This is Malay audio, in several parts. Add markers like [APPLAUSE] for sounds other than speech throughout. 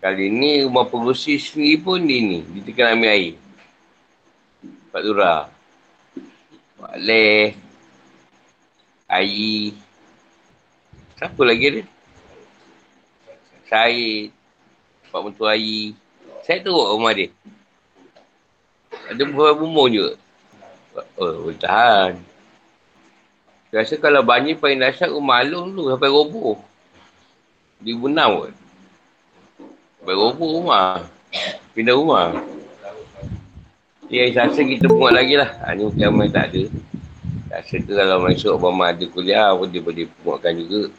Kali ni rumah pengurusi sendiri pun dia ni. Dia tekan ambil air. Pak Zura. Pak Leh. Ayi. Siapa lagi dia? Syed. Pak Mentua Ayi. Saya tu rumah dia. Ada beberapa bumbung juga. Oh, boleh tahan. Rasa kalau banjir paling dahsyat rumah Alung tu sampai roboh. Di Bunau kot. Roboh rumah. Pindah rumah. Ya, saya kita buat lagi lah. Ha, ni mungkin tak ada. Rasa tu kalau masuk Obama ada kuliah pun dia boleh buatkan juga.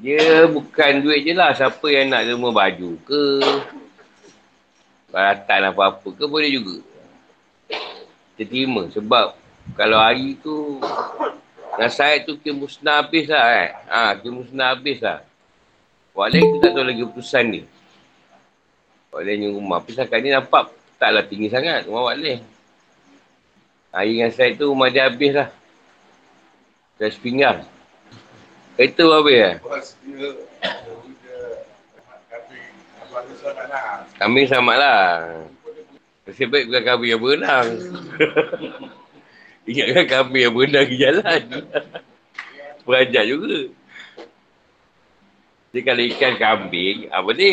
Dia bukan duit je lah. Siapa yang nak derma baju ke. Baratan apa-apa ke boleh juga. Kita terima. Sebab kalau hari tu Nasihat tu kira musnah habis lah kan. Ha, kira musnah habis lah. Walaik tu tak tahu lagi keputusan ni. Walaik ni rumah. Tapi sekarang ni nampak taklah tinggi sangat rumah Walaik. Hari dengan saya tu rumah dia habis lah. Dah sepinggang. Kereta pun habis lah. Kambing sama lah. Nasib baik bukan kambing yang berenang. [LAUGHS] Ingatkan kambing yang berenang ke jalan. [LAUGHS] Berajak juga. Jadi kalau ikan kambing, apa ni?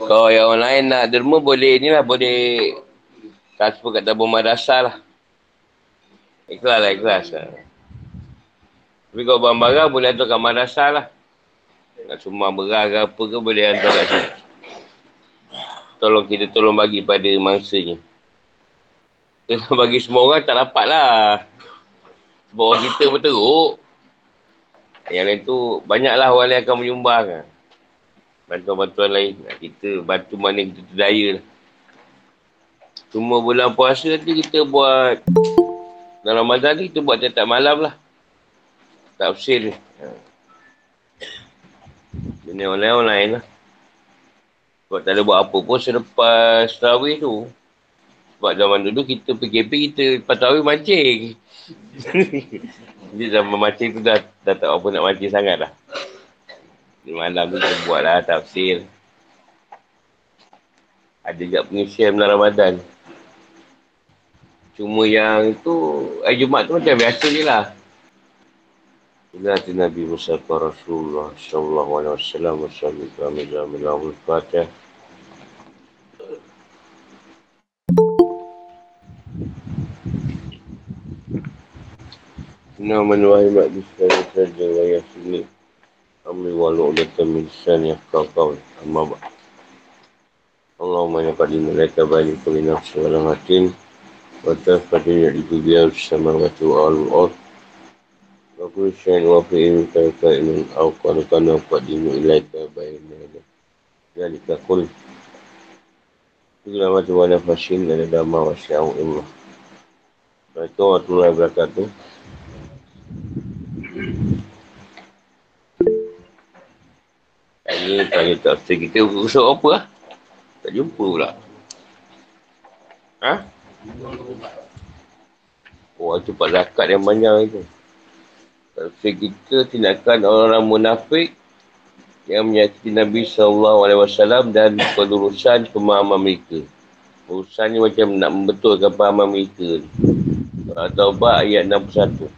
Kalau yang orang lain nak derma boleh ni lah, boleh transfer kat tabung madrasah lah. Ikhlas lah, ikhlas lah. Tapi kalau barang-barang boleh hantar kat madrasah lah. Nak semua beras ke apa ke boleh hantar kat sini tolong kita tolong bagi pada mangsanya. Kalau bagi semua orang tak dapat lah. Sebab orang kita pun teruk. Yang lain tu banyaklah orang yang akan menyumbang. Bantuan-bantuan lain. Kita bantu mana kita terdaya lah. Cuma bulan puasa nanti kita buat dalam Ramadan ni kita buat tetap malam lah. Tak usir ni. Ini orang lain lah. Sebab tak ada buat apa pun selepas tarawih tu. Sebab zaman dulu kita PKP kita lepas tarawih mancing. Jadi zaman mancing tu dah, dah tak apa nak mancing sangat dah. Di malam tu buat lah tafsir. Ada juga pengisian bulan Ramadan. Cuma yang tu, hari Jumat tu macam biasa je lah. Ila Nabi Musa Rasulullah sallallahu alaihi wasallam wa sallam ila Inna man wahimak disayang saja wa yasini Amri walau ulatan min sani akal kawal Amma ba. Allahumma ya padi mereka bani Kulina suara hatin Watas padi yang ibu biar Bersama watu al-ul Aku syain wa fi'in Kaka imun au kanukana Padi mu ilaika bayi Jalika kul. Tuklah watu wa nafasin Dan ada ma wa syau'imah Assalamualaikum warahmatullahi wabarakatuh. Tanya, tanya tak usah kita usah apa lah. Tak jumpa pula. Ha? Oh, itu pak zakat yang banyak itu. Tapi kita tindakan orang-orang munafik yang menyakiti Nabi SAW dan pelurusan pemahaman mereka. Urusan ni macam nak membetulkan pemahaman mereka. Taubah ayat 61.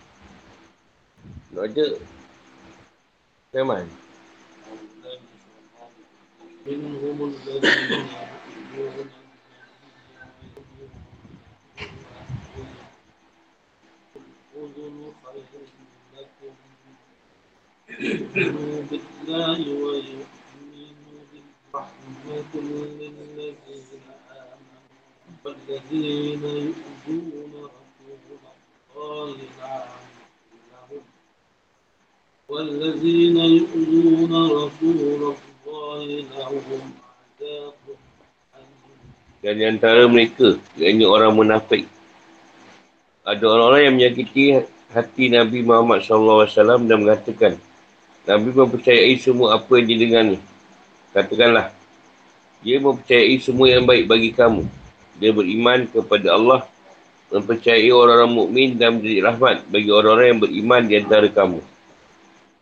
Nak ada? Memang. Minhumul يؤمنوا بالله ويؤمنوا بالرحمة للذين آمنوا والذين يؤذون رسول الله لعنهم والذين يؤذون رسول الله لهم dan di antara mereka, iaitu orang munafik. Ada orang-orang yang menyakiti hati Nabi Muhammad SAW dan mengatakan, Nabi mempercayai semua apa yang didengar ni. Katakanlah, dia mempercayai semua yang baik bagi kamu. Dia beriman kepada Allah, mempercayai orang-orang mukmin dan beri rahmat bagi orang-orang yang beriman di antara kamu.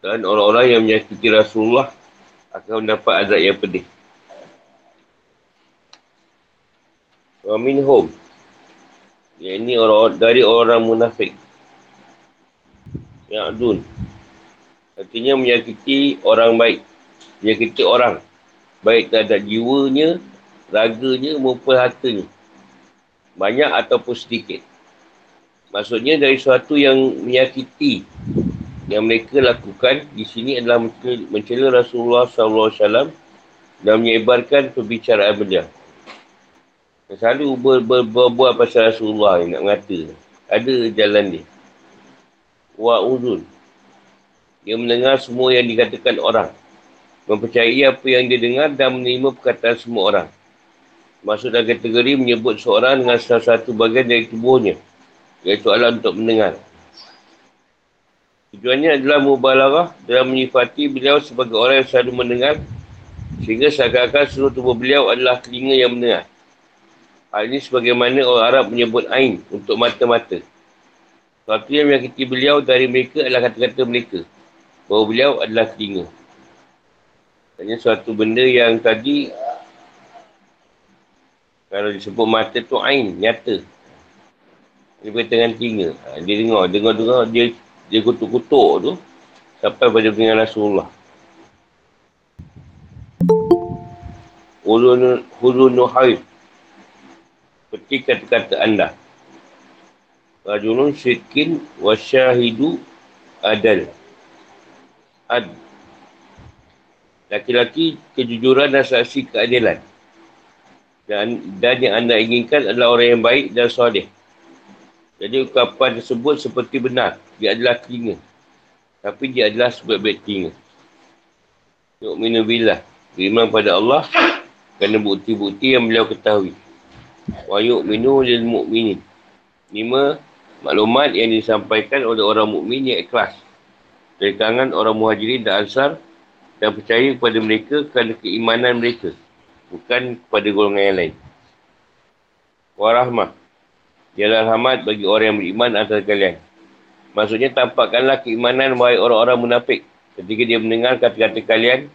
Dan orang-orang yang menyakiti Rasulullah akan mendapat azab yang pedih. Wa minhum. Yang ini orang dari orang munafik. Yang adun. Artinya menyakiti orang baik. Menyakiti orang. Baik terhadap jiwanya, raganya maupun hartanya. Banyak ataupun sedikit. Maksudnya dari suatu yang menyakiti yang mereka lakukan di sini adalah mencela Rasulullah SAW dan menyebarkan perbicaraan beliau. Selalu ber, ber, berbuat pasal Rasulullah ni nak mengata. Ada jalan dia. Wa uzun. Dia mendengar semua yang dikatakan orang. Mempercayai apa yang dia dengar dan menerima perkataan semua orang. Masuk dalam kategori menyebut seorang dengan salah satu bagian dari tubuhnya. Iaitu alam untuk mendengar. Tujuannya adalah mubalarah dalam menyifati beliau sebagai orang yang selalu mendengar sehingga seakan-akan seluruh tubuh beliau adalah telinga yang mendengar. Hal ini sebagaimana orang Arab menyebut Ain untuk mata-mata. Sesuatu yang menyakiti beliau dari mereka adalah kata-kata mereka. Bahawa beliau adalah telinga. Hanya suatu benda yang tadi kalau disebut mata tu Ain, nyata. Dia berkata dengan telinga. Ha, dia dengar, dengar-dengar, dia dia kutuk-kutuk tu sampai pada dengan Rasulullah. Hulun hulun haid. Seperti kata-kata anda. Rajulun syirkin wa syahidu adal. Ad. Laki-laki kejujuran dan saksi keadilan. Dan, dan yang anda inginkan adalah orang yang baik dan soleh. Jadi ukapan tersebut seperti benar dia adalah telinga. Tapi dia adalah sebaik-baik telinga. Yu'minu billah. Beriman pada Allah kerana bukti-bukti yang beliau ketahui. Wa yu'minu lil mu'minin. Lima maklumat yang disampaikan oleh orang mukmin yang ikhlas. Dari kalangan orang muhajirin dan ansar dan percaya kepada mereka kerana keimanan mereka. Bukan kepada golongan yang lain. Warahmah. Dia rahmat bagi orang yang beriman antara kalian. Maksudnya tampakkanlah keimanan wahai orang-orang munafik ketika dia mendengar kata-kata kalian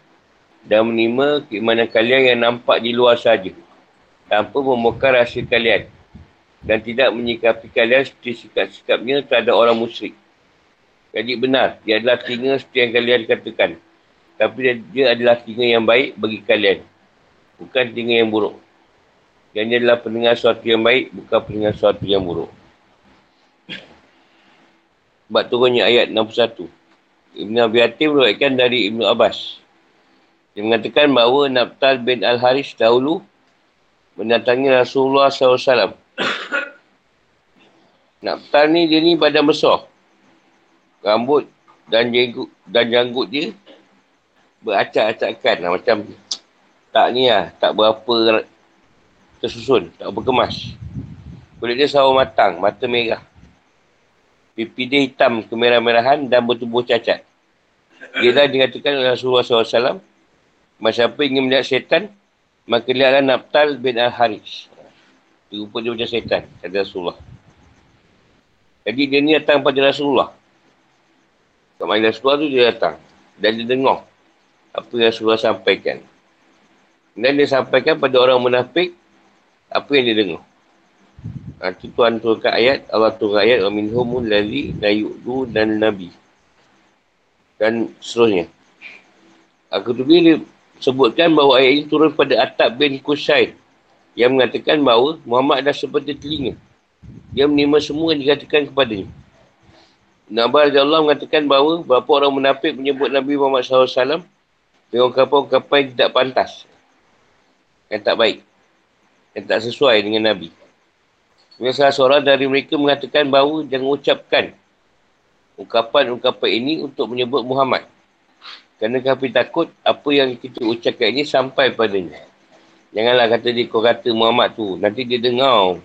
dan menerima keimanan kalian yang nampak di luar saja tanpa membongkar rahsia kalian dan tidak menyikapi kalian seperti sikap-sikapnya terhadap orang musyrik. Jadi benar, dia adalah telinga seperti yang kalian katakan. Tapi dia, dia adalah telinga yang baik bagi kalian. Bukan telinga yang buruk. Dan dia adalah pendengar sesuatu yang baik, bukan pendengar sesuatu yang buruk. Sebab turunnya ayat 61. Ibn Abi Hatim berkaitan dari Ibn Abbas. Dia mengatakan bahawa Nabtal bin Al-Haris dahulu mendatangi Rasulullah SAW. Nabtal ni dia ni badan besar. Rambut dan janggut, dan janggut dia beracak-acakkan lah. Macam tak ni lah. Tak berapa tersusun. Tak berkemas. Kulit dia sawo matang. Mata merah. Pipi dia hitam kemerah-merahan dan bertubuh cacat. Dia dah dikatakan oleh Rasulullah SAW. Masa apa ingin melihat syaitan, maka lihatlah Nabtal bin Al-Haris. Dia rupa dia macam syaitan, kata Rasulullah. Jadi dia ni datang pada Rasulullah. Kat majlis Rasulullah tu dia datang. Dan dia dengar apa yang Rasulullah sampaikan. Dan dia sampaikan pada orang munafik apa yang dia dengar. Ha, itu Tuhan turunkan ayat, Allah turunkan ayat, wa minhumul ladhi la dan nabi. Dan seterusnya. Aku tu bila sebutkan bahawa ayat ini turun pada Atab bin Qusay yang mengatakan bahawa Muhammad adalah seperti telinga. Dia menerima semua yang dikatakan kepadanya. Nabi Allah mengatakan bahawa beberapa orang munafik menyebut Nabi Muhammad SAW dengan ungkapan-ungkapan yang tidak pantas. Yang tak baik. Yang tak sesuai dengan Nabi. Kemudian salah seorang dari mereka mengatakan bahawa jangan ucapkan ungkapan-ungkapan ini untuk menyebut Muhammad. Kerana kami takut apa yang kita ucapkan ini sampai padanya. Janganlah kata dia kau kata Muhammad tu. Nanti dia dengar.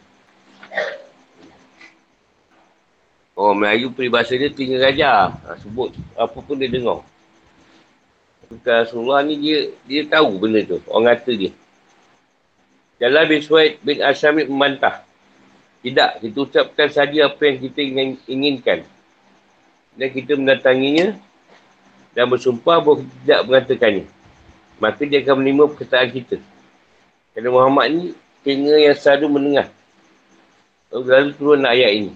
Oh Melayu peribahasa dia tinggal gajah. Ha, sebut apa pun dia dengar. Bukan Rasulullah ni dia dia tahu benda tu. Orang kata dia. Jalan bin Suhaid bin Asyamid membantah. Tidak, kita ucapkan saja apa yang kita ingin, inginkan. Dan kita mendatanginya dan bersumpah bahawa tidak mengatakannya. Maka dia akan menerima perkataan kita. Kerana Muhammad ni telinga yang selalu mendengar. Lalu turun ayat ini.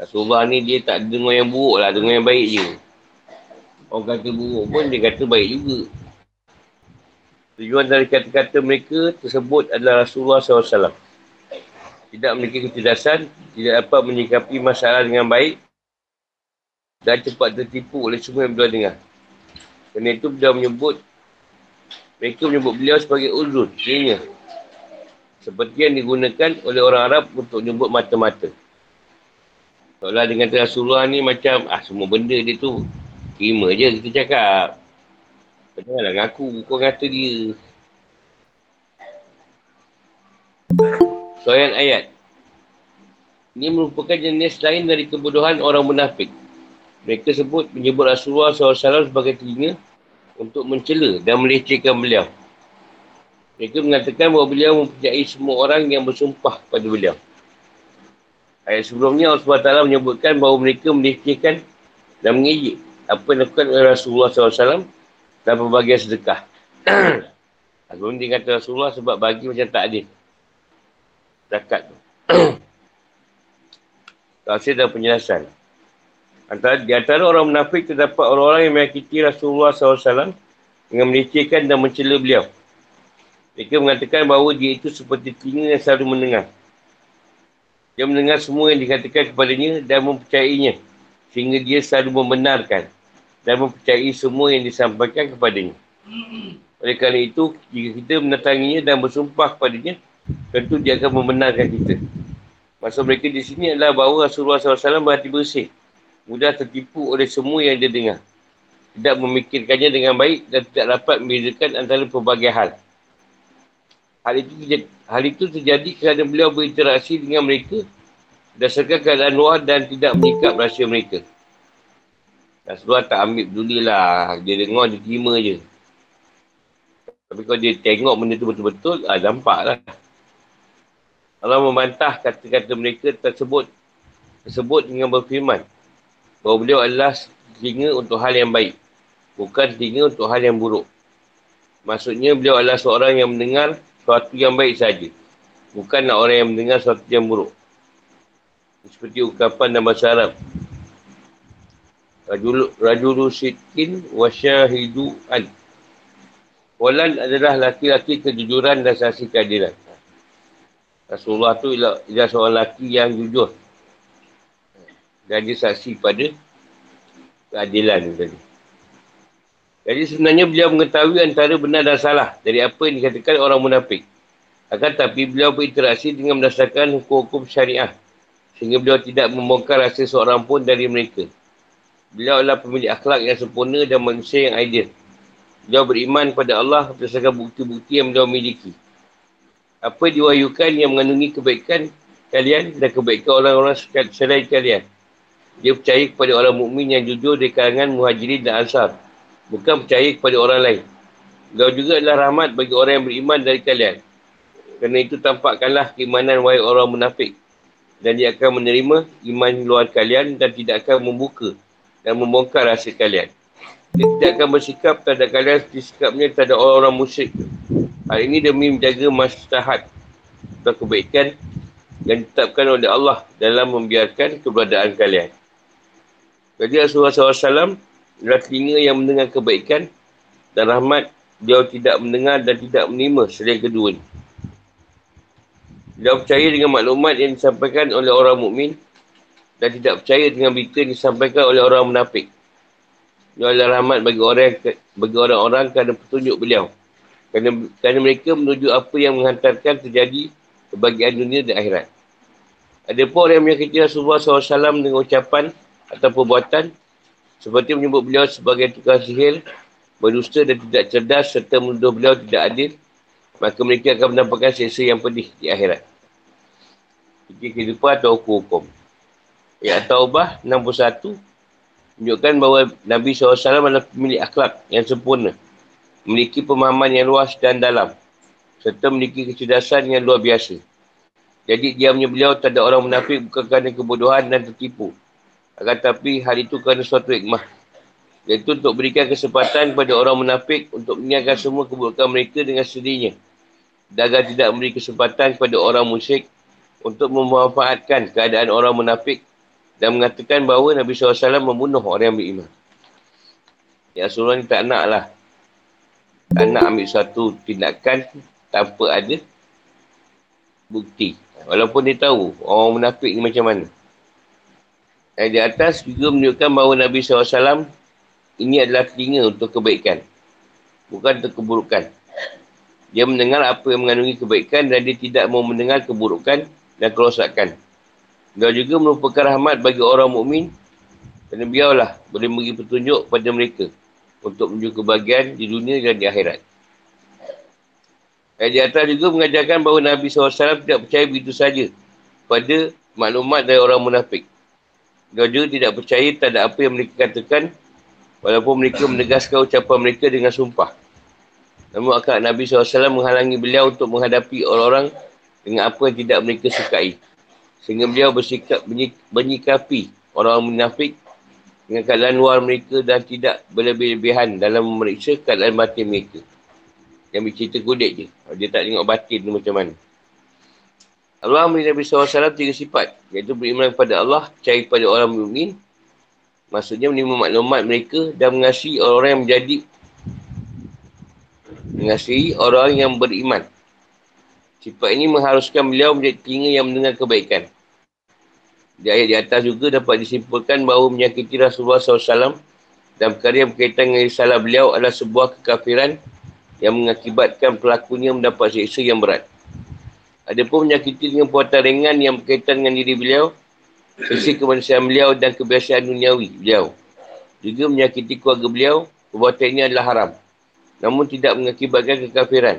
Rasulullah ni dia tak dengar yang buruk lah, dengar yang baik je. Orang kata buruk pun dia kata baik juga. Tujuan dari kata-kata mereka tersebut adalah Rasulullah SAW. Tidak memiliki kecerdasan, tidak dapat menyikapi masalah dengan baik dan cepat tertipu oleh semua yang beliau dengar. Kerana itu beliau menyebut mereka menyebut beliau sebagai uzun, kirinya. Seperti yang digunakan oleh orang Arab untuk menyebut mata-mata. Seolah dengan Rasulullah ni macam, ah semua benda dia tu, terima je kita cakap. Janganlah ngaku, kau kata dia. Soalan ayat. Ini merupakan jenis lain dari kebodohan orang munafik. Mereka sebut menyebut Rasulullah SAW sebagai telinga untuk mencela dan melecehkan beliau. Mereka mengatakan bahawa beliau mempunyai semua orang yang bersumpah pada beliau. Ayat sebelumnya Allah SWT menyebutkan bahawa mereka melecehkan dan mengejek apa yang dilakukan oleh Rasulullah SAW dan berbagai sedekah. [CLEARS THROAT] Dia kata Rasulullah sebab bagi macam tak adil. Zakat tu. [CLEARS THROAT] Tafsir dan penjelasan. Antara, di antara orang munafik terdapat orang-orang yang menyakiti Rasulullah SAW dengan melecehkan dan mencela beliau. Mereka mengatakan bahawa dia itu seperti telinga yang selalu mendengar. Dia mendengar semua yang dikatakan kepadanya dan mempercayainya. Sehingga dia selalu membenarkan dan mempercayai semua yang disampaikan kepadanya. Oleh kerana itu, jika kita mendatanginya dan bersumpah kepadanya, tentu dia akan membenarkan kita. Maksud mereka di sini adalah bahawa Rasulullah SAW berhati bersih mudah tertipu oleh semua yang dia dengar. Tidak memikirkannya dengan baik dan tidak dapat membezakan antara pelbagai hal. Hal itu, hal itu terjadi kerana beliau berinteraksi dengan mereka berdasarkan keadaan luar dan tidak menyikap rahsia mereka. Rasulullah tak ambil peduli lah. Dia dengar, dia terima je. Tapi kalau dia tengok benda tu betul-betul, ah, nampak lah. Allah membantah kata-kata mereka tersebut tersebut dengan berfirman bahawa beliau adalah telinga untuk hal yang baik. Bukan telinga untuk hal yang buruk. Maksudnya beliau adalah seorang yang mendengar sesuatu yang baik saja. Bukanlah orang yang mendengar sesuatu yang buruk. Seperti ukapan dalam bahasa Arab. Rajul, rajulu sitkin wa syahidu'an. Walan adalah laki-laki kejujuran dan saksi keadilan. Rasulullah tu ialah, ialah seorang laki yang jujur dan dia saksi pada keadilan tadi. Jadi sebenarnya beliau mengetahui antara benar dan salah dari apa yang dikatakan orang munafik. Akan tapi beliau berinteraksi dengan berdasarkan hukum-hukum syariah. Sehingga beliau tidak membongkar rasa seorang pun dari mereka. Beliau adalah pemilik akhlak yang sempurna dan manusia yang ideal. Beliau beriman pada Allah berdasarkan bukti-bukti yang beliau miliki. Apa diwahyukan yang mengandungi kebaikan kalian dan kebaikan orang-orang selain kalian. Dia percaya kepada orang mukmin yang jujur di kalangan muhajirin dan ansar. Bukan percaya kepada orang lain. Kau juga adalah rahmat bagi orang yang beriman dari kalian. Kerana itu tampakkanlah keimanan wahai orang munafik. Dan dia akan menerima iman luar kalian dan tidak akan membuka dan membongkar rasa kalian. Dia tidak akan bersikap terhadap kalian seperti sikapnya terhadap orang-orang musyrik. Hal ini demi menjaga masyarakat atau kebaikan yang ditetapkan oleh Allah dalam membiarkan keberadaan kalian. Jadi Rasulullah SAW adalah telinga yang mendengar kebaikan dan rahmat. Dia tidak mendengar dan tidak menerima selain kedua ini. Dia percaya dengan maklumat yang disampaikan oleh orang mukmin dan tidak percaya dengan berita yang disampaikan oleh orang munafik. Dia adalah rahmat bagi orang bagi orang-orang kerana petunjuk beliau. Kerana, kerana mereka menuju apa yang menghantarkan terjadi kebahagiaan dunia dan akhirat. Ada pun orang yang menyakiti Rasulullah SAW dengan ucapan atau perbuatan seperti menyebut beliau sebagai tukang sihir, berdusta dan tidak cerdas serta menuduh beliau tidak adil, maka mereka akan mendapatkan seksa yang pedih di akhirat. Fikir kehidupan atau hukum-hukum. Ayat Taubah 61 menunjukkan bahawa Nabi SAW adalah pemilik akhlak yang sempurna, memiliki pemahaman yang luas dan dalam, serta memiliki kecerdasan yang luar biasa. Jadi diamnya beliau tak ada orang munafik bukan kerana kebodohan dan tertipu, akan tetapi hal itu kerana suatu hikmah. Iaitu untuk berikan kesempatan kepada orang munafik untuk meninggalkan semua keburukan mereka dengan sendirinya. Dan tidak memberi kesempatan kepada orang musyrik untuk memanfaatkan keadaan orang munafik dan mengatakan bahawa Nabi SAW membunuh orang yang beriman. Ya Rasulullah ni tak nak lah. Tak nak ambil satu tindakan tanpa ada bukti. Walaupun dia tahu orang munafik ni macam mana. Dan di atas juga menunjukkan bahawa Nabi SAW ini adalah telinga untuk kebaikan. Bukan untuk keburukan. Dia mendengar apa yang mengandungi kebaikan dan dia tidak mau mendengar keburukan dan kerosakan. Dia juga merupakan rahmat bagi orang mukmin dan biarlah boleh beri petunjuk pada mereka untuk menuju kebahagiaan di dunia dan di akhirat. Dan di atas juga mengajarkan bahawa Nabi SAW tidak percaya begitu saja pada maklumat dari orang munafik. Dia juga tidak percaya tak ada apa yang mereka katakan walaupun mereka menegaskan ucapan mereka dengan sumpah. Namun akak Nabi SAW menghalangi beliau untuk menghadapi orang-orang dengan apa yang tidak mereka sukai. Sehingga beliau bersikap menyikapi orang munafik dengan keadaan luar mereka dan tidak berlebih-lebihan dalam memeriksa keadaan batin mereka. Yang bercerita kudik je. Dia tak tengok batin macam mana. Allah memberi Nabi SAW tiga sifat. Iaitu beriman kepada Allah, percaya kepada orang mukmin. Maksudnya menerima maklumat mereka dan mengasihi orang-orang yang menjadi mengasihi orang yang beriman. Sifat ini mengharuskan beliau menjadi telinga yang mendengar kebaikan. Di ayat di atas juga dapat disimpulkan bahawa menyakiti Rasulullah SAW dan perkara yang berkaitan dengan risalah beliau adalah sebuah kekafiran yang mengakibatkan pelakunya mendapat siksa yang berat. Ada pun menyakiti dengan puatan ringan yang berkaitan dengan diri beliau, sisi kemanusiaan beliau dan kebiasaan duniawi beliau. Juga menyakiti keluarga beliau, perbuatan ini adalah haram. Namun tidak mengakibatkan kekafiran.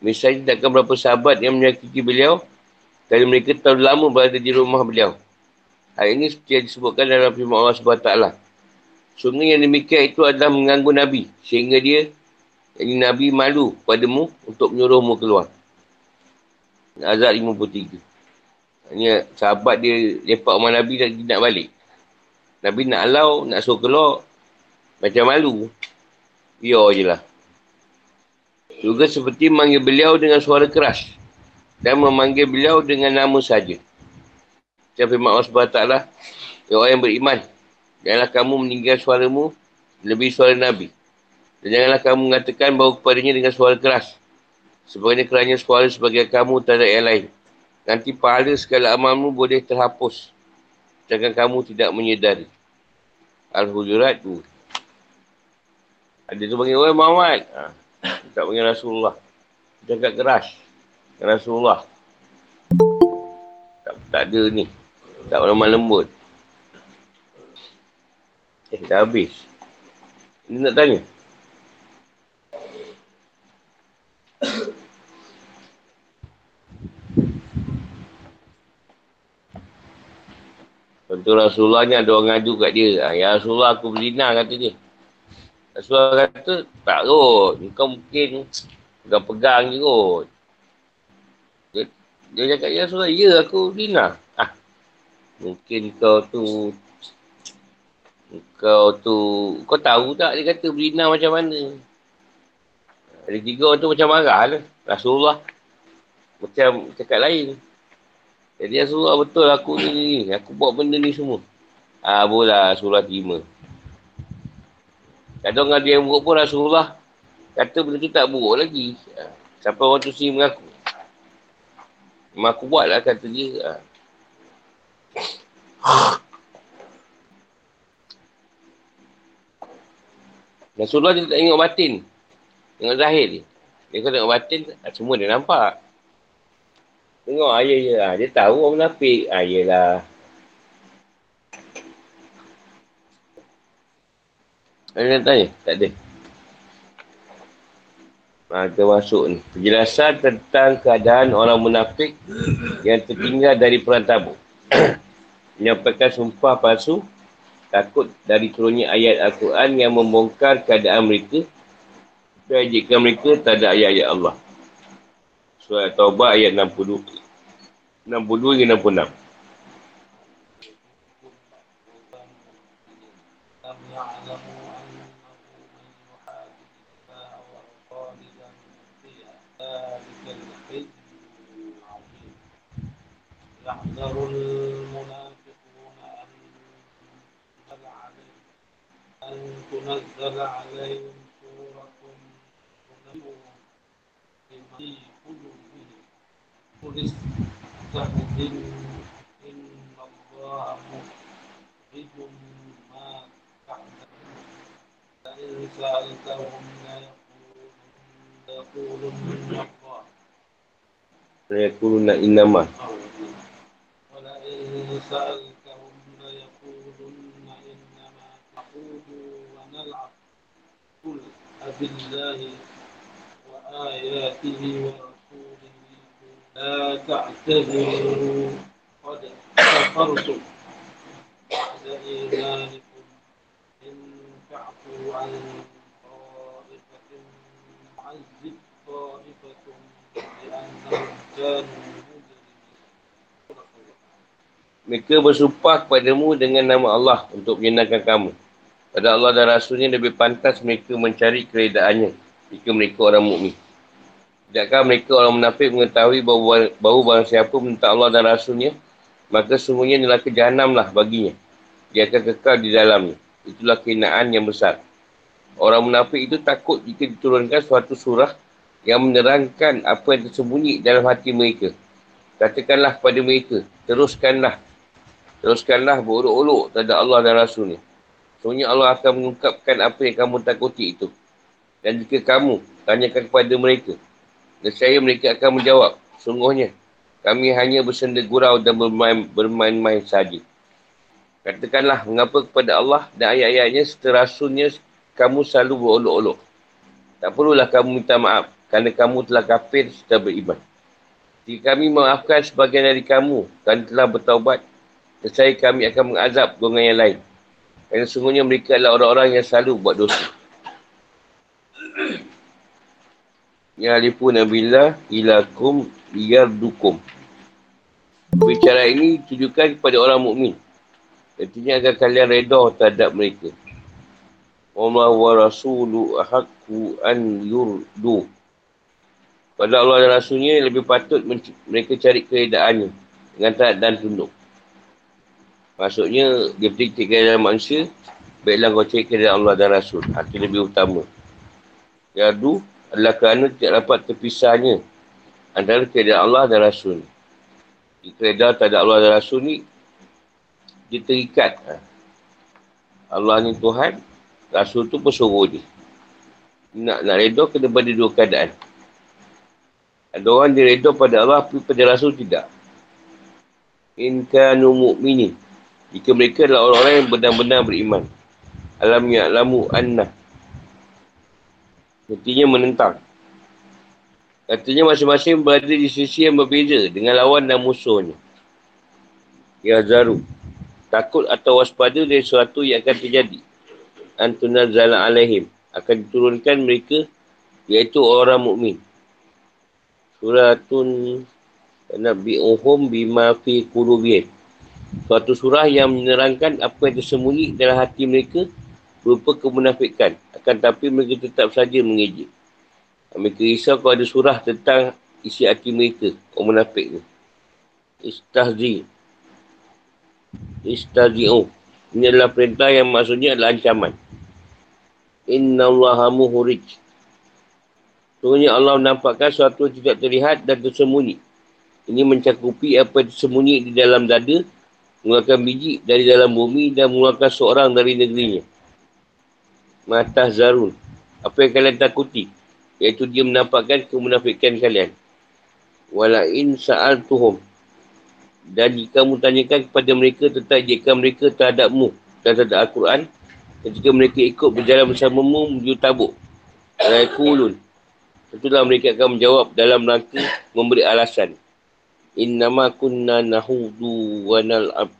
Misalnya takkan berapa sahabat yang menyakiti beliau, kerana mereka terlalu lama berada di rumah beliau. Hal ini seperti yang disebutkan dalam firman Allah SWT. Sungguh yang demikian itu adalah mengganggu Nabi. Sehingga dia, ini Nabi malu padamu untuk menyuruhmu keluar. Azab 53. Ini sahabat dia lepak rumah Nabi dan nak balik. Nabi nak halau, nak suruh keluar. Macam malu. Biar je lah. Juga seperti memanggil beliau dengan suara keras. Dan memanggil beliau dengan nama saja. Macam firman Allah SWT. Ya orang yang beriman. Janganlah kamu meninggal suaramu lebih suara Nabi. Dan janganlah kamu mengatakan bahawa kepadanya dengan suara keras. Sebenarnya kerana suara sebagai kamu tak ada yang lain. Nanti pahala segala amalmu boleh terhapus. Jangan kamu tidak menyedari. Al-Hujurat tu. Ada tu panggil orang Muhammad. Ha. Tak panggil Rasulullah. Cakap keras. Rasulullah. Tak, tak ada ni. Tak lemah lembut. Eh, dah habis. Ini nak tanya. Contoh Rasulullah ni ada orang ngadu kat dia. Ah, ya Rasulullah aku berzina kata dia. Rasulullah kata tak kot. Kau mungkin pegang-pegang je kot. Dia, dia cakap ya Rasulullah ya aku berzina. Ah, mungkin kau tu kau tu kau tahu tak dia kata berzina macam mana. Ada tiga orang tu macam marah lah. Rasulullah macam cakap lain. Jadi Rasulullah betul aku ni, Aku buat benda ni semua. Ah boleh Rasulullah terima. Kadang ada yang buruk pun Rasulullah kata benda tu tak buruk lagi. Ha. Sampai orang tu sini mengaku. Memang aku buat lah kata dia. Ha. Rasulullah dia tak tengok batin. Tengok zahir dia. Dia kata tengok batin, semua dia nampak. Tengok ah, ya. Dia tahu orang munafik. Ah, yelah. Ada yang tanya? Tak ada. Ha, kita masuk ni. Penjelasan tentang keadaan orang munafik yang tertinggal dari perang tabuk. [CLEARS THROAT] Menyampaikan sumpah palsu takut dari turunnya ayat Al-Quran yang membongkar keadaan mereka dan jika mereka tak ada ayat-ayat Allah. Surah Taubah ayat 62. 62 hingga 66. يحذر أن تنزل عليهم سورة تنبئهم بما في قلوبهم قل استهزئوا إن الله مخرج ما تحذرون لئن سألتهم ليقولن الله ليقولن إنما ولئن سألتهم أبالله وآياته ورسوله لا تعتذروا قد كفرتم بعد إيمانكم إن تعفوا عن طائفة نعذب طائفة بأنهم كانوا Mereka bersumpah kepadamu dengan nama Allah untuk menyenangkan kamu. Pada Allah dan Rasulnya lebih pantas mereka mencari keredaannya jika mereka orang mukmin. Tidakkah mereka orang munafik mengetahui bahawa, bahawa barang siapa minta Allah dan Rasulnya, maka semuanya adalah kejahanamlah baginya. Dia akan kekal di dalamnya. Itulah kenaan yang besar. Orang munafik itu takut jika diturunkan suatu surah yang menerangkan apa yang tersembunyi dalam hati mereka. Katakanlah kepada mereka, teruskanlah Teruskanlah berolok-olok terhadap Allah dan Rasulnya. Sebenarnya Allah akan mengungkapkan apa yang kamu takuti itu. Dan jika kamu tanyakan kepada mereka, saya mereka akan menjawab, sungguhnya kami hanya bersenda gurau dan bermain, bermain-main saja. Katakanlah mengapa kepada Allah dan ayat-ayatnya serta Rasulnya kamu selalu berolok-olok. Tak perlulah kamu minta maaf kerana kamu telah kafir serta beriman. Jika kami maafkan sebagian dari kamu dan telah bertaubat, Nescaya kami akan mengazab golongan yang lain. Kerana sungguhnya mereka adalah orang-orang yang selalu buat dosa. Ya alifuna billah ilakum yardukum. Bicara ini tujukan kepada orang mukmin. Artinya agar kalian reda terhadap mereka. Allah wa rasulu ahakku an yurdu. Pada Allah dan Rasulnya lebih patut mereka cari keredaannya dengan taat dan tunduk. Maksudnya, dia bertitik dalam manusia, baiklah kau cari keadaan Allah dan Rasul. Itu lebih utama. Yadu adalah kerana tidak dapat terpisahnya antara keadaan Allah dan Rasul. Keadaan tak ada Allah dan Rasul ni, dia terikat. Ha. Allah ni Tuhan, Rasul tu pesuruh dia. Nak, nak redha kena pada dua keadaan. Ada orang dia pada Allah, tapi pada Rasul tidak. In kanu mu'minin. Jika mereka adalah orang-orang yang benar-benar beriman. Alam ya'lamu anna. Artinya menentang. Katanya masing-masing berada di sisi yang berbeza dengan lawan dan musuhnya. Ya Zaru. Takut atau waspada dari sesuatu yang akan terjadi. Antuna zala alaihim. Akan diturunkan mereka iaitu orang mukmin. Suratun Nabi'uhum bima fi kulubiyah. Suatu surah yang menerangkan apa yang tersembunyi dalam hati mereka berupa kemunafikan. Akan tapi mereka tetap saja mengejek. Mereka risau kalau ada surah tentang isi hati mereka, orang munafik ni. Istahzi. Istahzi'u. Ini adalah perintah yang maksudnya adalah ancaman. Inna Allaha muhurij. Sebenarnya Allah menampakkan sesuatu yang tidak terlihat dan tersembunyi. Ini mencakupi apa yang tersembunyi di dalam dada mengeluarkan biji dari dalam bumi dan mengeluarkan seorang dari negerinya. Matah Zarun. Apa yang kalian takuti? Iaitu dia menampakkan kemunafikan kalian. Wala'in sa'al tuhum. Dan jika kamu tanyakan kepada mereka tentang jika mereka terhadapmu dan terhadap Al-Quran, jika mereka ikut berjalan bersamamu menuju tabuk. Raikulun. Tentulah mereka akan menjawab dalam rangka memberi alasan. Innama kunna nahudu wa nal'ab.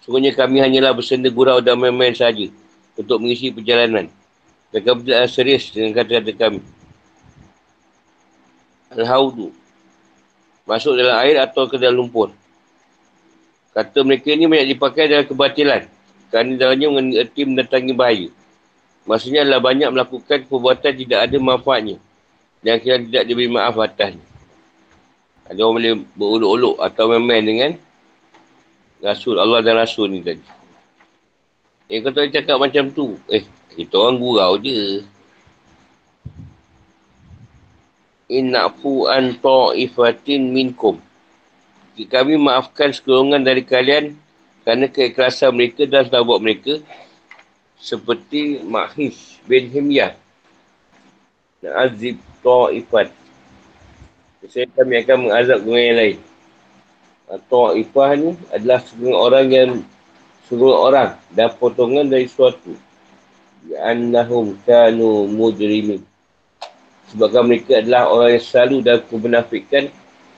Sebenarnya kami hanyalah bersenda gurau dan main-main saja untuk mengisi perjalanan. Dan kami tidak serius dengan kata-kata kami. Al-Haudu. Masuk dalam air atau ke dalam lumpur. Kata mereka ini banyak dipakai dalam kebatilan. Kerana dalamnya mengerti mendatangi bahaya. Maksudnya adalah banyak melakukan perbuatan tidak ada manfaatnya. Dan kira tidak diberi maaf atasnya. Ada orang boleh beruluk-uluk atau main-main dengan Rasul Allah dan Rasul ni tadi. Eh, kau tak cakap macam tu. Eh, kita orang gurau je. Innafu an ta'ifatin minkum. Kami maafkan sekelongan dari kalian kerana keikhlasan mereka dan sahabat mereka seperti Mahis bin Himyah dan Azib Ta'ifat. Saya kami akan mengazab dengan yang lain. Ta'ifah ni adalah seorang orang yang seluruh orang dan potongan dari suatu. Annahum kanu mujrimin. Sebabkan mereka adalah orang yang selalu dalam kebenafikan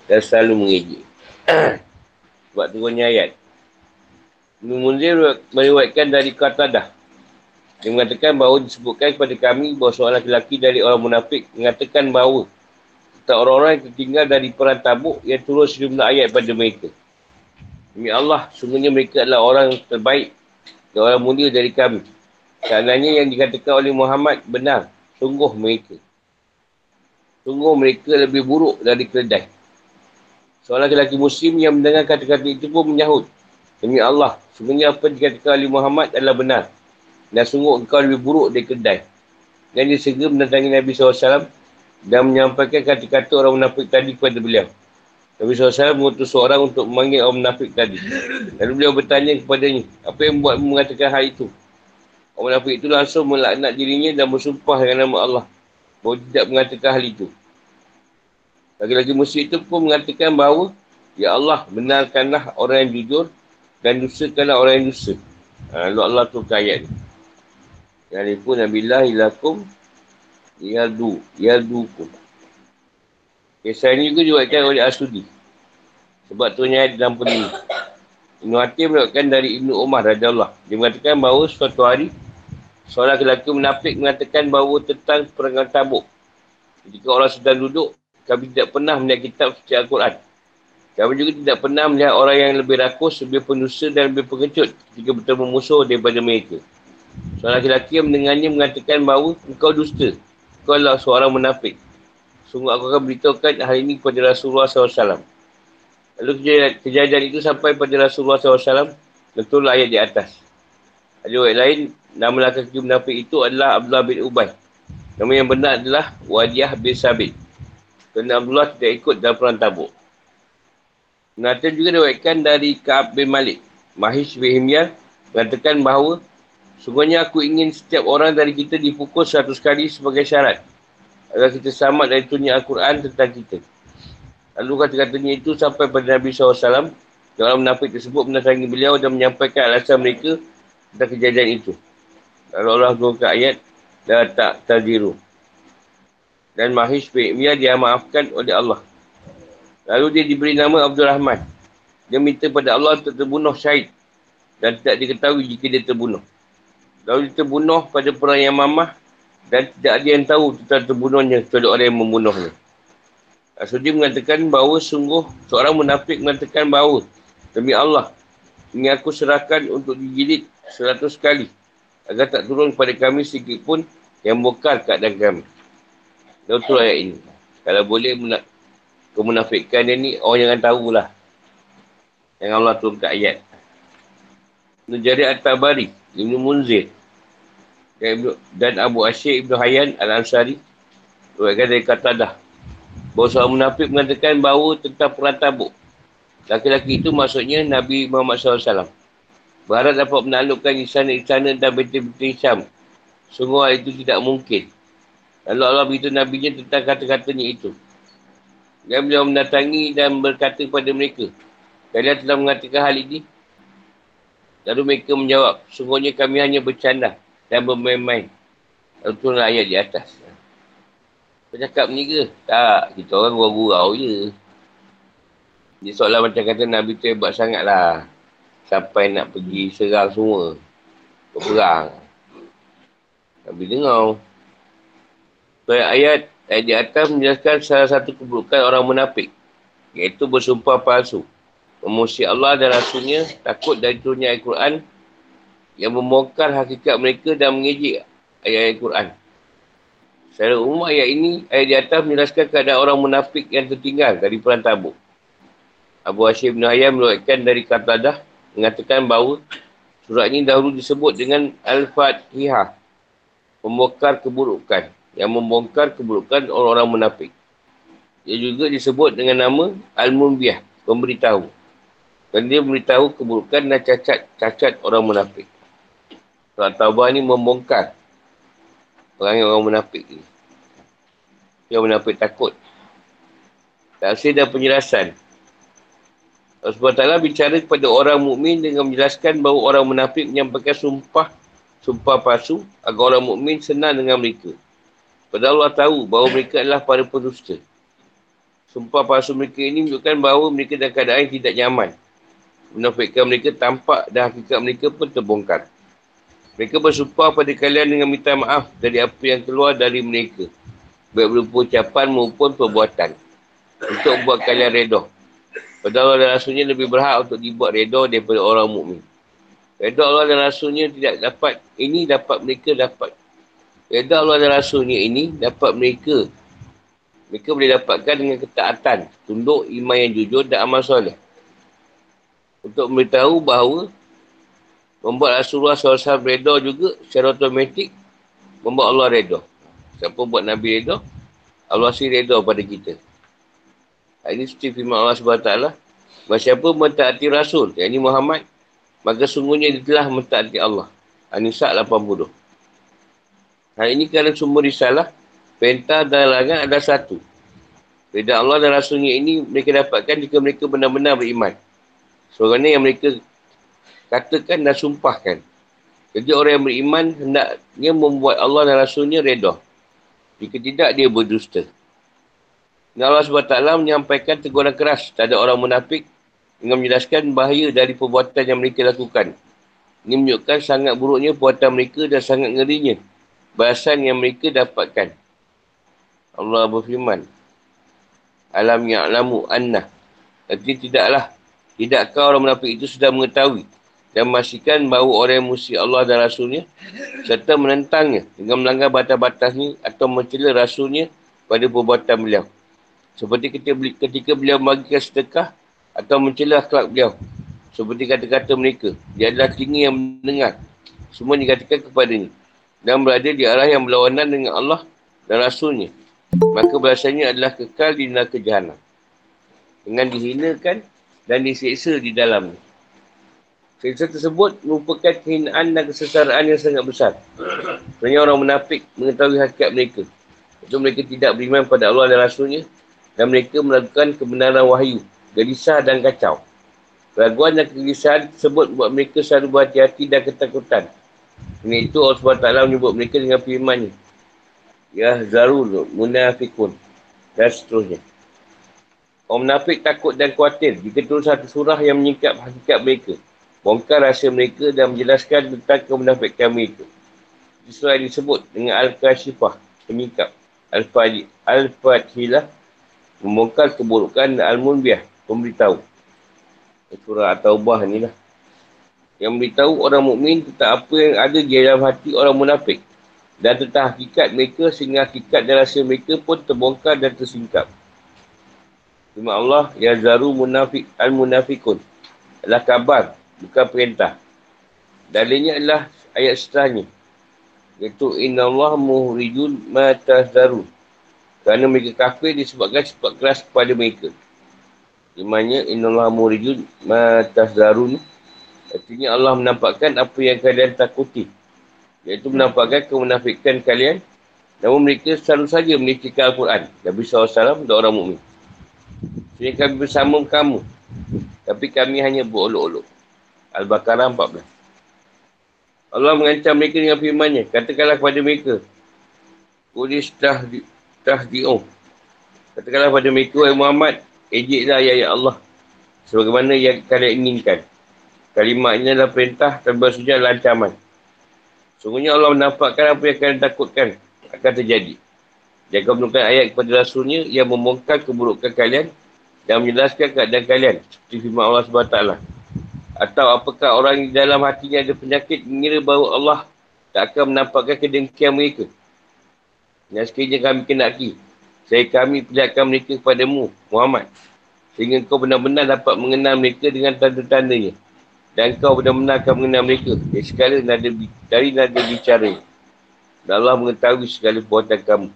dan selalu mengejek. [COUGHS] Sebab turunnya ayat. Ibn Munzir meriwayatkan dari kata dah dia mengatakan bahawa disebutkan kepada kami bahawa seorang lelaki dari orang munafik mengatakan bahawa tentang orang-orang yang tertinggal dari perang tabuk yang turun sejumlah ayat pada mereka. Demi Allah, sungguhnya mereka adalah orang terbaik dan orang mulia dari kami. Seandainya yang dikatakan oleh Muhammad benar, sungguh mereka. Sungguh mereka lebih buruk dari keledai. Seorang lelaki muslim yang mendengar kata-kata itu pun menyahut. Demi Allah, sungguhnya apa dikatakan oleh Muhammad adalah benar. Dan sungguh engkau lebih buruk dari keledai. Dan dia segera mendatangi Nabi SAW dan menyampaikan kata-kata orang munafik tadi kepada beliau. Nabi SAW mengutus seorang untuk memanggil orang munafik tadi. Lalu beliau bertanya kepadanya, apa yang buat mengatakan hal itu? Orang munafik itu langsung melaknat dirinya dan bersumpah dengan nama Allah. Bahawa tidak mengatakan hal itu. Lagi-lagi musyrik itu pun mengatakan bahawa, Ya Allah, benarkanlah orang yang jujur dan dusakanlah orang yang dusa. Ha, lalu Allah tu ayat ni. Ya pun Nabilah ilakum yadu, yadukum. Kisah ini juga diwakilkan oleh Asudi. Sebab tu ni ayat 65. Ibn Hatim melakukan dari Ibn Umar radhiyallahu Dia mengatakan bahawa suatu hari seorang lelaki menafik mengatakan bahawa tentang perangan tabuk. Ketika orang sedang duduk, kami tidak pernah melihat kitab suci Al-Quran. Kami juga tidak pernah melihat orang yang lebih rakus, lebih pendusta dan lebih pengecut ketika bertemu musuh daripada mereka. Seorang lelaki yang mendengarnya mengatakan bahawa engkau dusta. Adalah seorang menafik. Sungguh aku akan beritahukan hal ini kepada Rasulullah SAW. Lalu kejadian, kejadian itu sampai pada Rasulullah SAW. Betul ayat di atas. Ada ayat lain, nama lelaki munafik itu adalah Abdullah bin Ubay. Nama yang benar adalah Wadiyah bin Sabit. Kerana Abdullah tidak ikut dalam perang tabuk. Nathan juga diwakilkan dari Ka'ab bin Malik. Mahish bin Himyar mengatakan bahawa Sungguhnya aku ingin setiap orang dari kita dipukul seratus kali sebagai syarat agar kita selamat dari tunjuk Al-Quran tentang kita. Lalu kata-katanya itu sampai pada Nabi SAW. Orang menafik tersebut mendatangi beliau dan menyampaikan alasan mereka tentang kejadian itu. Lalu Allah turunkan ayat dan tak tajiru. Dan Mahish bin Imiyah dia maafkan oleh Allah. Lalu dia diberi nama Abdul Rahman. Dia minta pada Allah untuk terbunuh syahid. Dan tidak diketahui jika dia terbunuh. Lalu dia terbunuh pada perang yang mamah dan tidak ada yang tahu tentang terbunuhnya kecuali orang yang membunuhnya. Asudi mengatakan bahawa sungguh seorang munafik mengatakan bahawa demi Allah ini aku serahkan untuk dijilid seratus kali agar tak turun kepada kami sedikit pun yang bokar keadaan kami. Dan itu ayat ini. Kalau boleh mena- kemunafikan dia ni orang jangan tahulah. Yang Allah turunkan ayat. Nujari At-Tabari, Ibn Munzir, dan Abu Asyik Ibn Hayyan Al-Ansari Berkata dari kata dah Bahawa seorang munafik mengatakan bahawa tentang perang tabuk Laki-laki itu maksudnya Nabi Muhammad SAW Berharap dapat menaklukkan istana-istana dan binti-binti Isyam hal itu tidak mungkin. Lalu Allah beritahu Nabi nya tentang kata-katanya itu. Dan beliau mendatangi dan berkata kepada mereka Kalian telah mengatakan hal ini? Lalu mereka menjawab Sungguhnya kami hanya bercanda dan bermain-main. Lalu ayat di atas. Kau cakap ni ke? Tak. Kita orang gurau-gurau je. Dia soalan macam kata Nabi tu hebat sangat lah. Sampai nak pergi serang semua. Berperang. Nabi dengar. So, ayat, ayat di atas menjelaskan salah satu keburukan orang munafik. Iaitu bersumpah palsu. Memusi Allah dan Rasulnya takut dari turunnya Al-Quran yang membongkar hakikat mereka dan mengejek ayat-ayat Quran. Secara umum ayat ini, ayat di atas menjelaskan keadaan orang munafik yang tertinggal dari perang tabuk. Abu Hashim bin Hayam meluatkan dari Qatadah mengatakan bahawa surat ini dahulu disebut dengan Al-Fatihah. Membongkar keburukan. Yang membongkar keburukan orang-orang munafik. Ia juga disebut dengan nama Al-Munbiah. Pemberitahu. Dan dia memberitahu keburukan dan cacat-cacat orang munafik. Surat Taubah ni membongkar Orang orang munafik ni. Yang munafik takut. Tafsir dan penjelasan. Allah SWT bicara kepada orang mukmin dengan menjelaskan bahawa orang munafik menyampaikan sumpah sumpah palsu agar orang mukmin senang dengan mereka. Padahal Allah tahu bahawa mereka adalah para pedusta. Sumpah palsu mereka ini menunjukkan bahawa mereka dalam keadaan tidak nyaman. Menafikan mereka tampak dan hakikat mereka pun terbongkar. Mereka bersumpah pada kalian dengan minta maaf dari apa yang keluar dari mereka. Baik berupa ucapan maupun perbuatan. Untuk buat kalian redoh. Padahal Allah dan Rasulnya lebih berhak untuk dibuat redoh daripada orang mukmin. Redoh Allah dan Rasulnya tidak dapat. Ini dapat mereka dapat. Redoh Allah dan Rasulnya ini dapat mereka. Mereka boleh dapatkan dengan ketaatan. Tunduk iman yang jujur dan amal soleh. Untuk memberitahu bahawa membuat Rasulullah SAW reda juga secara otomatik membuat Allah reda. Siapa buat Nabi reda, Allah si reda pada kita. Ini seperti firman Allah SWT. Bahawa siapa mentaati Rasul, yang ini Muhammad, maka sungguhnya dia telah mentaati Allah. Anisa 80. Hari ini kerana sumber risalah, perintah dan larangan ada satu. Beda Allah dan Rasulnya ini mereka dapatkan jika mereka benar-benar beriman. Seorang yang mereka katakan dan sumpahkan. Jadi orang yang beriman hendaknya membuat Allah dan Rasulnya reda. Jika tidak, dia berdusta. Dan Allah SWT menyampaikan teguran keras terhadap orang munafik dengan menjelaskan bahaya dari perbuatan yang mereka lakukan. Ini menunjukkan sangat buruknya perbuatan mereka dan sangat ngerinya bahasan yang mereka dapatkan. Allah berfirman, Alam ya'lamu anna. Tapi tidaklah. Tidakkah orang munafik itu sudah mengetahui dan memastikan bahawa orang yang musi Allah dan Rasulnya serta menentangnya dengan melanggar batas-batasnya atau mencela Rasulnya pada perbuatan beliau. Seperti ketika, beliau membagikan sedekah atau mencela akhlak beliau. Seperti kata-kata mereka. Dia adalah tinggi yang mendengar. Semua dikatakan kepadanya. Dan berada di arah yang berlawanan dengan Allah dan Rasulnya. Maka bahasanya adalah kekal di neraka jahanam. Dengan dihinakan dan diseksa di dalamnya. Kisah tersebut merupakan kehinaan dan kesesaraan yang sangat besar. Sebenarnya orang munafik mengetahui hakikat mereka. Itu mereka tidak beriman pada Allah dan Rasulnya dan mereka melakukan kebenaran wahyu, gelisah dan kacau. Keraguan dan kegelisahan tersebut buat mereka selalu berhati-hati dan ketakutan. Ini itu Allah SWT menyebut mereka dengan firmannya. Ya zarul munafikun dan seterusnya. Orang munafik takut dan khawatir jika turun satu surah yang menyingkap hakikat mereka bongkar rahsia mereka dan menjelaskan tentang kemunafikan mereka. Yang disebut dengan Al-Kashifah, penyingkap. Al-Fatilah, membongkar keburukan Al-Munbiah, pemberitahu. Surah At-Taubah ni lah. Yang memberitahu orang mukmin tentang apa yang ada di dalam hati orang munafik. Dan tentang hakikat mereka sehingga hakikat dan rahsia mereka pun terbongkar dan tersingkap. Terima Allah, Ya Zaru Munafik Al-Munafikun. Adalah kabar bukan perintah. Dalilnya adalah ayat setelahnya. Iaitu inna Allah muhrijun ma tazdaru. Kerana mereka kafir disebabkan sifat keras kepada mereka. Imannya inna Allah muhrijun ma tazdaru Artinya Allah menampakkan apa yang kalian takuti. Iaitu menampakkan kemunafikan kalian. Namun mereka selalu saja menitikan Al-Quran. Nabi SAW dan orang mukmin. Sehingga kami bersama kamu. Tapi kami hanya berolok-olok. Al-Baqarah 14. Allah mengancam mereka dengan firmannya. Katakanlah kepada mereka. Kulis tahdi, tahdi'um. Katakanlah kepada mereka, Wahai Muhammad, ejiklah ya, Allah. Sebagaimana yang kalian inginkan. Kalimat ini adalah perintah dan bersujud adalah ancaman. Sungguhnya Allah menampakkan apa yang kalian takutkan akan terjadi. Jika menurunkan ayat kepada Rasulnya yang membongkar keburukan kalian dan menjelaskan keadaan kalian. Seperti firman Allah SWT. Atau apakah orang di dalam hatinya ada penyakit mengira bahawa Allah tak akan menampakkan kedengkian mereka. Yang sekiranya kami kenaki. Saya kami perlihatkan mereka kepadamu, Muhammad. Sehingga kau benar-benar dapat mengenal mereka dengan tanda-tandanya. Dan kau benar-benar akan mengenal mereka. Dari segala nada, dari nada bicara. Dan Allah mengetahui segala perbuatan kamu.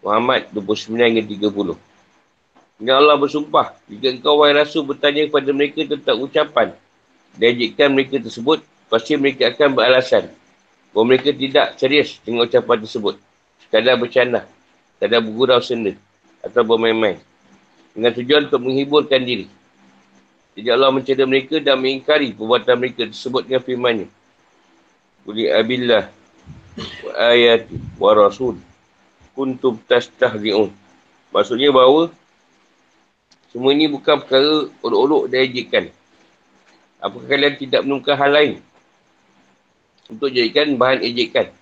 Muhammad 29 hingga 30. Dan Allah bersumpah. Jika kau wahai rasul bertanya kepada mereka tentang ucapan. Dan jika mereka tersebut. Pasti mereka akan beralasan. Bahawa mereka tidak serius dengan ucapan tersebut. Sekadar bercanda kadang bergurau senda atau bermain-main dengan tujuan untuk menghiburkan diri. Jadi Allah mencela mereka dan mengingkari perbuatan mereka tersebut dengan firman-Nya. Quli abillah wa ayati wa rasul kuntum tastahzi'un. Maksudnya bahawa semua ini bukan perkara olok-olok dan ejekan. Apakah kalian tidak menemukan hal lain untuk jadikan bahan ejekan?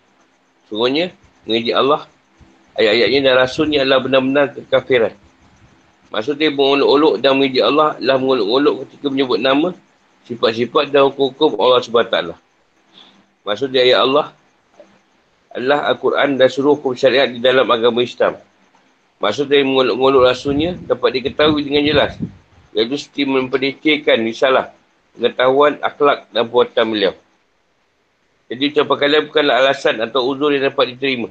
Sungguhnya, mengejek Allah ayat-ayatnya dan rasulnya adalah benar-benar kekafiran. Maksudnya mengolok-olok dan mengidik Allah adalah mengolok-olok ketika menyebut nama, sifat-sifat dan hukum-hukum Allah SWT. Maksudnya ayat Allah adalah Al-Quran dan seluruh hukum syariat di dalam agama Islam. Maksudnya mengolok-olok rasulnya dapat diketahui dengan jelas. Iaitu seperti memperdekirkan risalah, pengetahuan, akhlak dan perbuatan beliau. Jadi ucapan kalian bukanlah alasan atau uzur yang dapat diterima.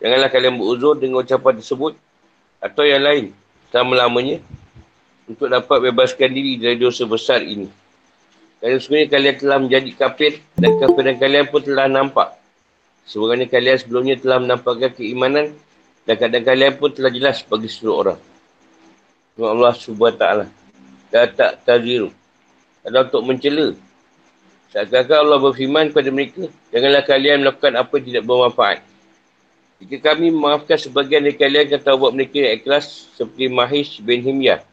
Janganlah kalian beruzur dengan ucapan tersebut atau yang lain selama-lamanya untuk dapat bebaskan diri dari dosa besar ini. Kerana sebenarnya kalian telah menjadi kafir dan kafiran kalian pun telah nampak. Sebenarnya kalian sebelumnya telah menampakkan keimanan dan keadaan kalian pun telah jelas bagi seluruh orang. Dengan Allah SWT. Dan tak taziru. Adalah untuk mencela. Saat-saat Allah berfirman kepada mereka, janganlah kalian melakukan apa yang tidak bermanfaat. Jika kami memaafkan sebagian dari kalian kata buat mereka yang ikhlas seperti Mahish bin Himyah.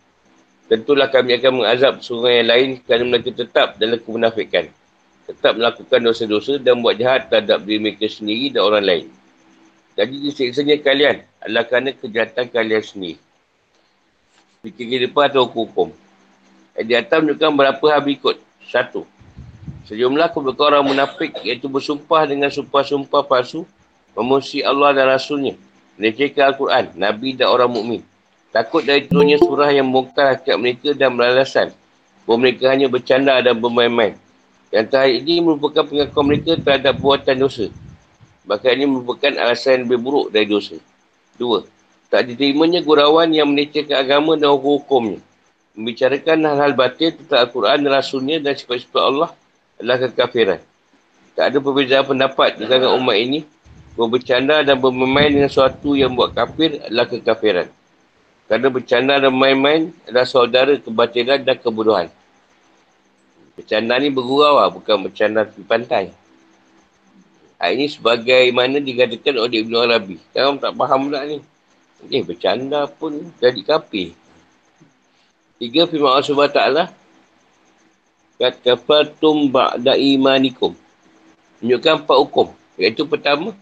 Tentulah kami akan mengazab sungai yang lain kerana mereka tetap dalam kemunafikan. Tetap melakukan dosa-dosa dan buat jahat terhadap diri mereka sendiri dan orang lain. Jadi disiksanya kalian adalah kerana kejahatan kalian sendiri. Fikir depan atau hukum. Di atas menunjukkan berapa hal berikut. Satu. Sejumlah kebetulan orang munafik iaitu bersumpah dengan sumpah-sumpah palsu memusi Allah dan Rasulnya, melecehkan Al-Quran, Nabi dan orang mukmin. Takut dari turunnya surah yang membongkar hakikat mereka dan beralasan bahawa mereka hanya bercanda dan bermain-main. Yang terakhir ini merupakan pengakuan mereka terhadap buatan dosa. Bahkan ini merupakan alasan yang lebih buruk dari dosa. Dua, tak diterimanya gurauan yang melecehkan agama dan hukum-hukumnya. Membicarakan hal-hal batin tentang Al-Quran dan Rasulnya dan sifat-sifat Allah adalah kekafiran. Tak ada perbezaan pendapat di kalangan umat ini bercanda dan bermain dengan sesuatu yang buat kafir adalah kekafiran. Kerana bercanda dan main-main adalah saudara kebatilan dan kebodohan. Bercanda ni bergurau lah, bukan bercanda di pantai. Hal ini sebagai mana digadakan oleh Ibn Arabi. Sekarang tak faham pula ni. Eh, bercanda pun jadi kafir. Tiga firman Allah SWT. Kat kafartum ba'da imanikum. Menunjukkan empat hukum. Iaitu pertama,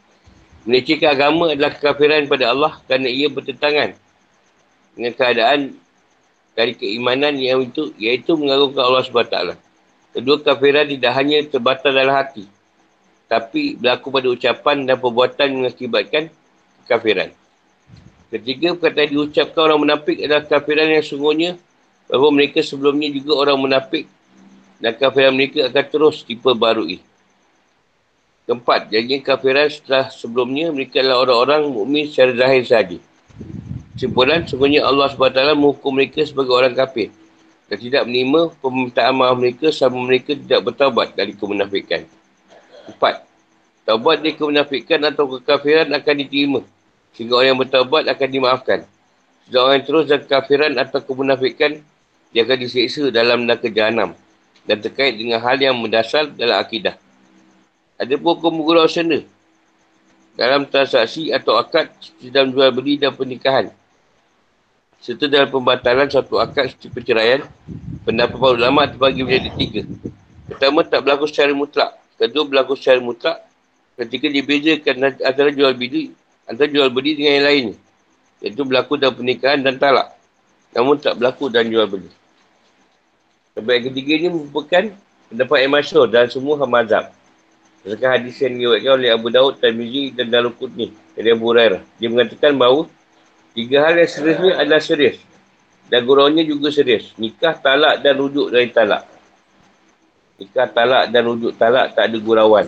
Melecehkan agama adalah kekafiran kepada Allah kerana ia bertentangan dengan keadaan dari keimanan yang itu iaitu mengagungkan Allah SWT. Kedua kafiran tidak hanya terbatas dalam hati tapi berlaku pada ucapan dan perbuatan mengakibatkan kekafiran. Ketiga, perkataan diucapkan orang munafik adalah kafiran yang sungguhnya bahawa mereka sebelumnya juga orang munafik dan kafiran mereka akan terus diperbarui. Keempat, janji kafiran setelah sebelumnya mereka adalah orang-orang mukmin secara zahir sahaja. Kesimpulan, sebenarnya Allah SWT menghukum mereka sebagai orang kafir dan tidak menerima permintaan maaf mereka sama mereka tidak bertawabat dari kemunafikan. Empat, taubat dari kemunafikan atau kekafiran akan diterima sehingga orang yang bertawabat akan dimaafkan. Jika orang yang terus dan kekafiran atau kemunafikan dia akan diseksa dalam neraka jahanam dan terkait dengan hal yang mendasar dalam akidah. Ada pun gurau senda. Dalam transaksi atau akad dalam jual beli dan pernikahan. Serta dalam pembatalan satu akad seperti perceraian, pendapat para ulama terbagi menjadi tiga. Pertama, tak berlaku secara mutlak. Kedua, berlaku secara mutlak. Ketika dibezakan antara jual beli, antara jual beli dengan yang lain. Iaitu berlaku dalam pernikahan dan talak. Namun tak berlaku dalam jual beli. Sebab yang ketiga ni merupakan pendapat yang masyur dan semua mazhab. Sedangkan hadis yang diwakilkan oleh Abu Daud, Tirmizi dan Darukut. Dari Abu Hurairah. Dia mengatakan bahawa tiga hal yang serius ni adalah serius. Dan guraunya juga serius. Nikah, talak dan rujuk dari talak. Nikah, talak dan rujuk talak tak ada gurauan.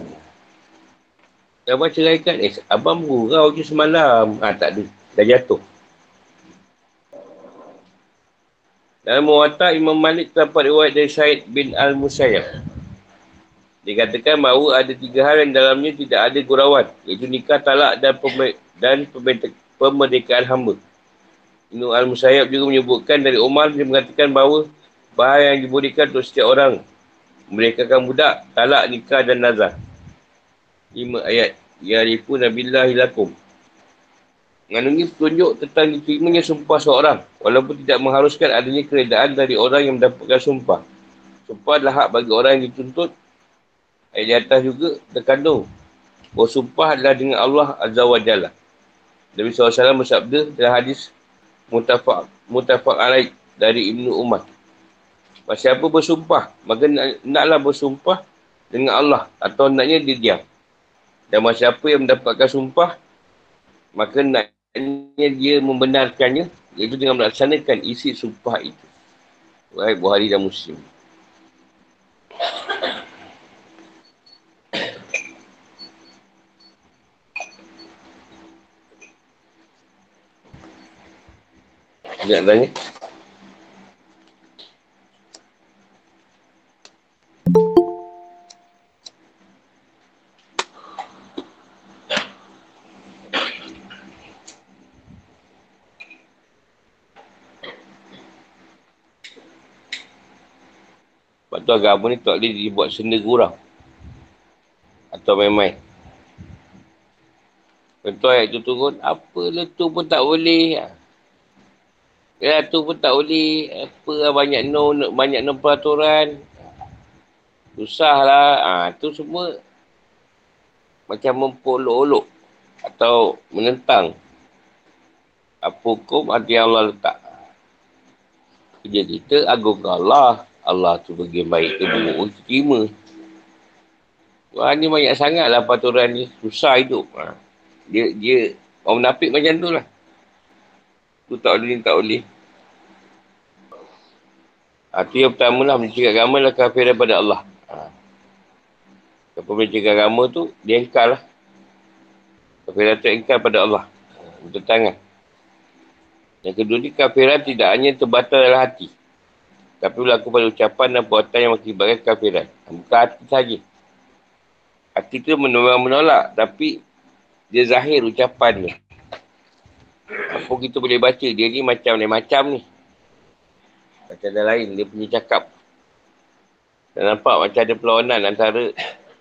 Abang ceraikan. Eh, abang gurau je semalam. Ah, tak ada. Dah jatuh. Dalam muwatak Imam Malik terdapat riwayat dari Syed bin Al-Musayyab. Dikatakan bahawa ada tiga hal yang dalamnya tidak ada gurauan. Iaitu nikah, talak dan, pem- dan pemerdekaan hamba. Ibn Al-Musayyab juga menyebutkan dari Umar dia mengatakan bahawa bahaya yang diberikan untuk setiap orang. Mereka akan budak, talak, nikah dan nazar. Lima ayat. Ya rifu nabillahi lakum. Mengandungi petunjuk tentang diterimanya sumpah seorang. Walaupun tidak mengharuskan adanya keredaan dari orang yang mendapatkan sumpah. Sumpah adalah hak bagi orang yang dituntut. Ayat di atas juga terkandung. Bahawa sumpah adalah dengan Allah Azza wa Jalla. Nabi SAW bersabda dalam hadis mutafak mutafak alaih dari Ibnu Umar. Siapa bersumpah, maka naklah bersumpah dengan Allah atau naknya dia diam. Dan masa siapa yang mendapatkan sumpah, maka naknya dia membenarkannya, iaitu dengan melaksanakan isi sumpah itu. Baik, Buhari dan Muslim. Nak tanya? Agama ni tak boleh dibuat senda gurau. Atau main-main. Contoh ayat tu turun, apa tu pun tak boleh. Ya tu pun tak boleh. Apa lah banyak no, banyak no peraturan. Susahlah. Ah ha, tu semua macam mempolok-olok atau menentang apa hukum hati Allah letak. Kerja kita agung Allah. Allah tu bagi baik ke buruk, kita terima. Wah, ni banyak sangat lah peraturan ni. Susah hidup. Ha. Dia, dia, orang menapik macam tu lah. Tu tak boleh, tak boleh. Ha, tu yang pertama lah, mencegah agama lah kafir daripada Allah. Ha. Apa mencegah agama tu, dia engkar lah. Kafiran tu engkar pada Allah. Ha, tangan. Yang kedua ni, kafiran tidak hanya terbatal dalam hati. Tapi berlaku pada ucapan dan perbuatan yang mengakibatkan kafiran. Bukan hati saja. Hati tu memang menolak. Tapi dia zahir ucapan. Apa kita boleh baca. Dia ni macam ni. Macam ni. Macam ada lain. Dia punya cakap. Dan nampak macam ada perlawanan antara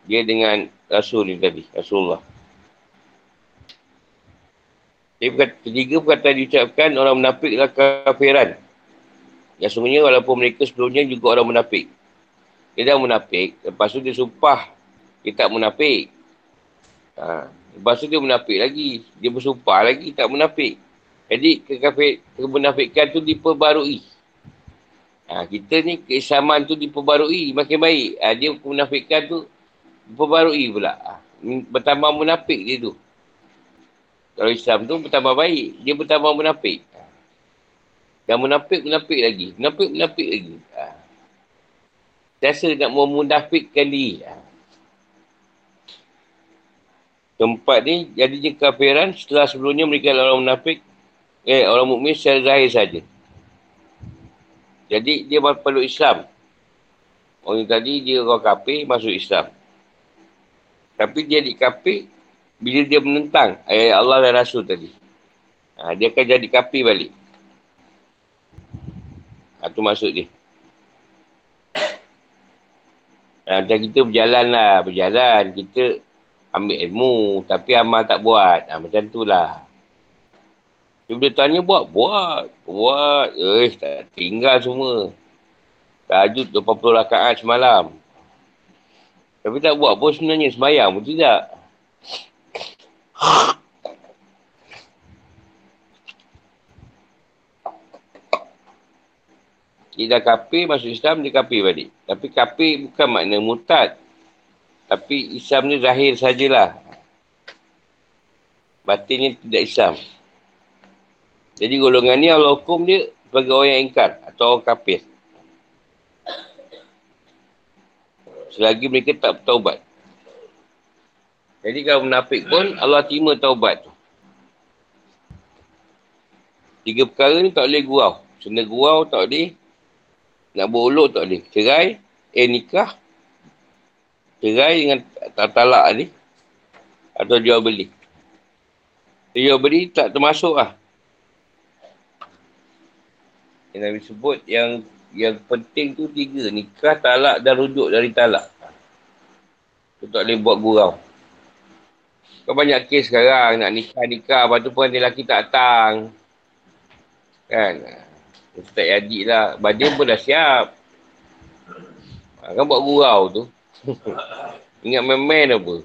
dia dengan Rasul ni tadi. Rasulullah. Jadi ketiga perkataan diucapkan orang menafik adalah kafiran. Yang sebenarnya walaupun mereka sebelumnya juga orang munafik. Dia dah munafik. Lepas tu dia sumpah. Dia tak munafik. Ha. Lepas tu dia munafik lagi. Dia bersumpah lagi tak munafik. Jadi kekafir, kemunafikan tu diperbarui. Ha, kita ni keislaman tu diperbarui makin baik. Ha, dia kemunafikan tu diperbarui pula. Ha, bertambah munafik dia tu. Kalau Islam tu bertambah baik. Dia bertambah munafik. Dan munafik lagi. Munafik lagi. Ha. Biasa nak memunafikkan diri. Ha. Tempat ni jadinya kafiran setelah sebelumnya mereka adalah orang munafik. Eh, orang mukmin secara zahir saja. Jadi dia perlu Islam. Orang tadi dia orang kafir masuk Islam. Tapi dia di kafir bila dia menentang ayat Allah dan Rasul tadi. Ha, dia akan jadi kafir balik. Itu ha, maksud dia. Ha, macam kita berjalan lah. Berjalan. Kita ambil ilmu. Tapi amal tak buat. Ha, macam tu lah. Dia boleh tanya buat. Buat. Buat. Eh, tak tinggal semua. Tajud 20 rakaat semalam. Tapi tak buat pun sebenarnya semayang pun tidak. Dia dah kafir, masuk Islam, dia kafir balik. Tapi kafir bukan makna mutad. Tapi Islam ni zahir sajalah. Batinnya tidak Islam. Jadi golongan ni Allah hukum dia sebagai orang yang ingkar atau orang kafir. Selagi mereka tak bertaubat. Jadi kalau menafik pun Allah terima taubat tu. Tiga perkara ni tak boleh gurau. Sena gurau tak boleh. Nak berolok tak boleh. Cerai, eh nikah. Cerai dengan tak talak ni. Atau jual beli. Jual beli tak termasuk lah. Yang Nabi sebut yang yang penting tu tiga. Nikah, talak dan rujuk dari talak. Tu tak boleh buat gurau. Kau banyak kes sekarang nak nikah-nikah. Lepas tu pun lelaki tak datang. Kan? Ustaz Yadik lah. Badan pun dah siap. Ha, kan buat gurau tu. [LAUGHS] Ingat main-main apa.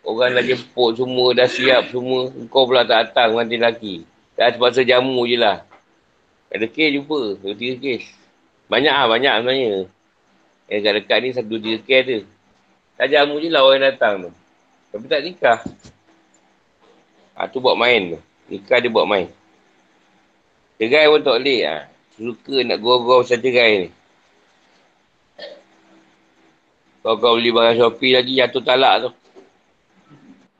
Orang dah jemput semua, dah siap semua. Kau pula tak datang nanti lelaki. Dah terpaksa jamu je lah. Ada kes jumpa. Dua tiga kes. Banyak lah, banyak sebenarnya. Yang kat dekat ni satu tiga kes tu. Tak jamu je lah orang datang tu. Tapi tak nikah. Ha, tu buat main tu. Nikah dia buat main. Cerai pun tak boleh. Ha. Suka nak gurau-gurau pasal cerai ni. Kalau kau beli barang Shopee lagi jatuh talak tu.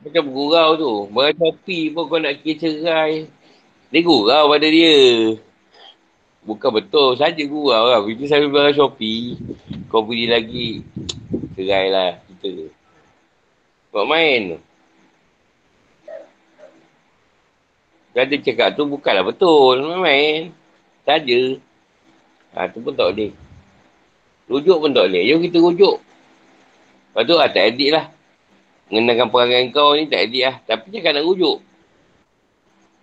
Macam gurau tu. Barang Shopee pun kau nak kira cerai. Dia gurau pada dia. Bukan betul. Saja gurau lah. Bila saya beli barang Shopee. Kau beli lagi. Cerai lah. Kita. Buat main tu. Dia cakap tu bukanlah betul. Main-main. Saja. Ha, tu pun tak boleh. Rujuk pun tak boleh. Jom kita rujuk. Lepas tu, ha, tak edit lah. Mengenangkan perangai kau ni tak edit lah. Tapi cakap nak rujuk.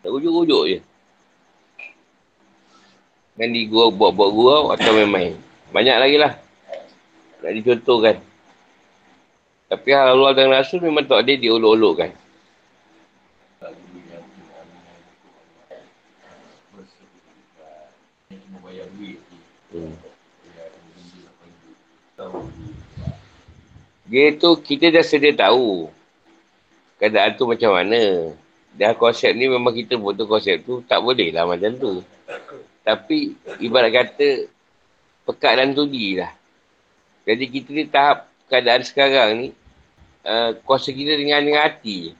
Tak rujuk-rujuk je. Kan di gua buat-buat gurau atau main-main. Banyak lagi lah. Nak dicontohkan. Tapi hal Allah dan Rasul memang tak ada diolok-olokkan. Hmm. Dia tu kita dah sedia tahu keadaan tu macam mana. Dah konsep ni memang kita buat konsep tu tak boleh lah macam tu. Tapi ibarat kata pekat dan tudi lah. Jadi kita ni tahap keadaan sekarang ni uh, kuasa kita dengan, dengan hati.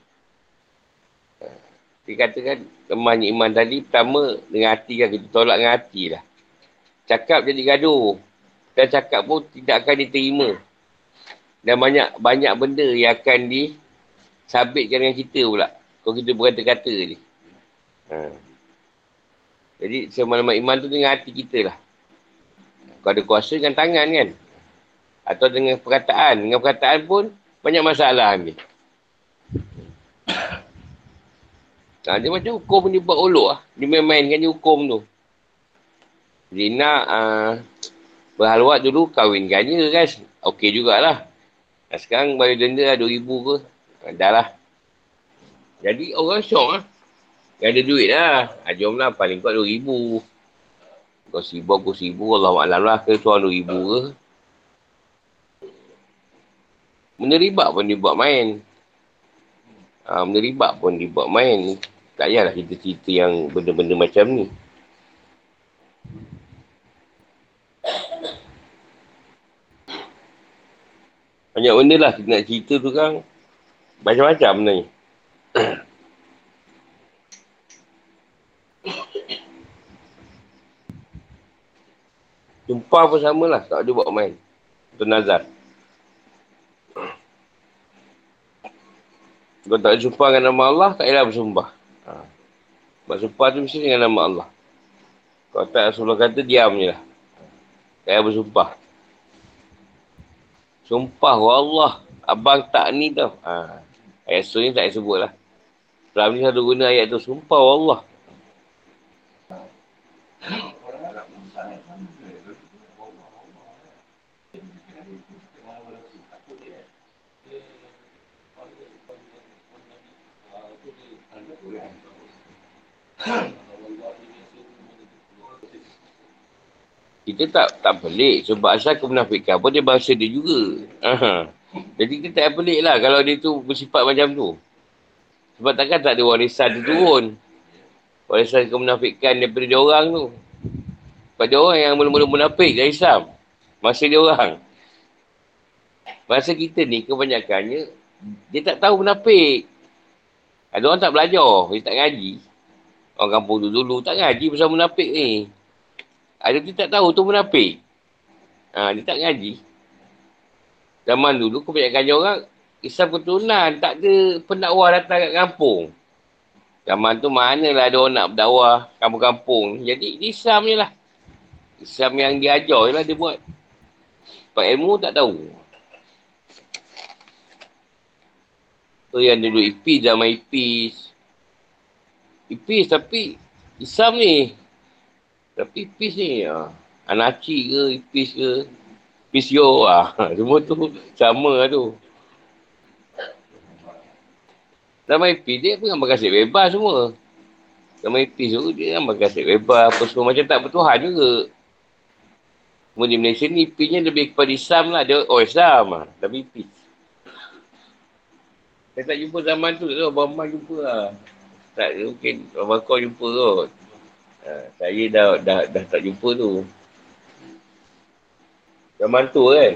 Dia katakan lemahnya iman tadi pertama dengan hati kan kita tolak dengan hati lah. Cakap jadi gaduh. Dan cakap pun tidak akan diterima. Dan banyak banyak benda yang akan disabitkan dengan kita pula. Kalau kita berkata-kata je. Ha. Jadi semalam iman tu dengan hati kita lah. Kalau ada kuasa dengan tangan kan. Atau dengan perkataan. Dengan perkataan pun banyak masalah ambil. Ha, dia macam hukum ni buat olok lah. Dia main-mainkan je hukum tu. Zina uh, berhalwat dulu kahwinkan je kan. Okey jugalah. Nah, sekarang bayar denda lah RM2,000 ke. Dah lah. Jadi orang syok lah. Yang ada duit lah. Ha, jom lah paling kuat RM2,000. Kau sibuk, kau sibuk. Allah maklum lah ke tuan RM2,000 ke. Benda ribat pun dia buat main. Ha, benda ribat pun dia buat main. Tak payahlah kita cerita yang benda-benda macam ni. Banyak benda lah kita nak cerita tu kan. Macam-macam benda ni. [COUGHS] Sumpah pun sama lah. Tak ada buat main. Itu nazar. Kalau tak bersumpah dengan nama Allah, tak payah bersumpah. Ha. Bersumpah tu mesti dengan nama Allah. Kalau tak Rasulullah kata, diam je lah. Tak payah bersumpah. Sumpah Allah. Abang tak ni tau. Ha. Ayat surah ni tak payah sebut lah. Dalam ni satu guna ayat tu. Sumpah Allah. [LAUGHS] kita tak tak pelik sebab asal kemunafikan pun dia bahasa dia juga. Jadi kita tak pelik lah kalau dia tu bersifat macam tu. Sebab takkan tak ada warisan dia turun. Warisan kemunafikan daripada dia orang tu. Pada orang yang mula-mula munafik dari Islam. Masa dia orang. Masa kita ni kebanyakannya, dia tak tahu munafik. Ada orang tak belajar, dia tak ngaji. Orang kampung dulu-dulu tak ngaji pasal munafik ni. Ada dia tak tahu tu munafik. Ha, dia tak ngaji. Zaman dulu kebanyakan orang Islam keturunan. Tak ada pendakwah datang kat kampung. Zaman tu manalah ada orang nak berdakwah kampung-kampung. Jadi Islam je lah. Islam yang dia ajar je lah dia buat. Sebab ilmu tak tahu. Tu yang dulu ipis zaman ipis. Ipis tapi Islam ni tapi ipis ni, ha, anaci ke, ipis ke, ipis yo, ha, [LAUGHS] semua tu sama lah tu. Zaman ipis dia pun gambar kasih bebas semua. Zaman ipis tu dia gambar kasih bebas, apa semua macam tak bertuhan juga. Cuma di Malaysia ni ipisnya lebih kepada Islam lah. Dia, oh Islam lah. Tapi ipis. Saya tak jumpa zaman tu, tu Abang jumpa lah. Tak, mungkin Abang kau jumpa kot. Ha, saya dah, dah dah tak jumpa tu. Zaman tu kan.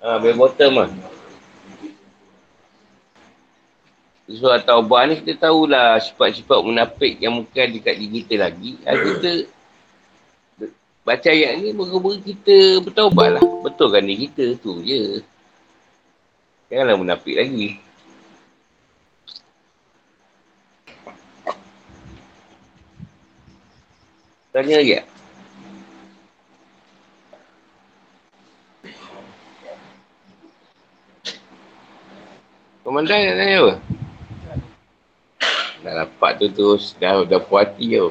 Ha, bel bottom lah. So, atau ubah ni kita tahulah sifat-sifat munafik yang bukan dekat diri kita lagi. Kita baca ayat ni moga-moga kita bertaubat lah. Betul kan ni kita tu je. Janganlah munafik lagi. Tanya lagi tak? Komandan nak tanya apa? Dah dapat tu terus, dah, dah puas hati tu. [COUGHS]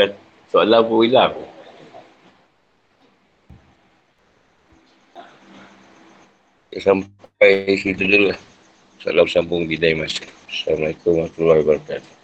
dah soalan pun hilang. Sampai situ dulu lah. Salam sambung di lain masa. Assalamualaikum warahmatullahi wabarakatuh.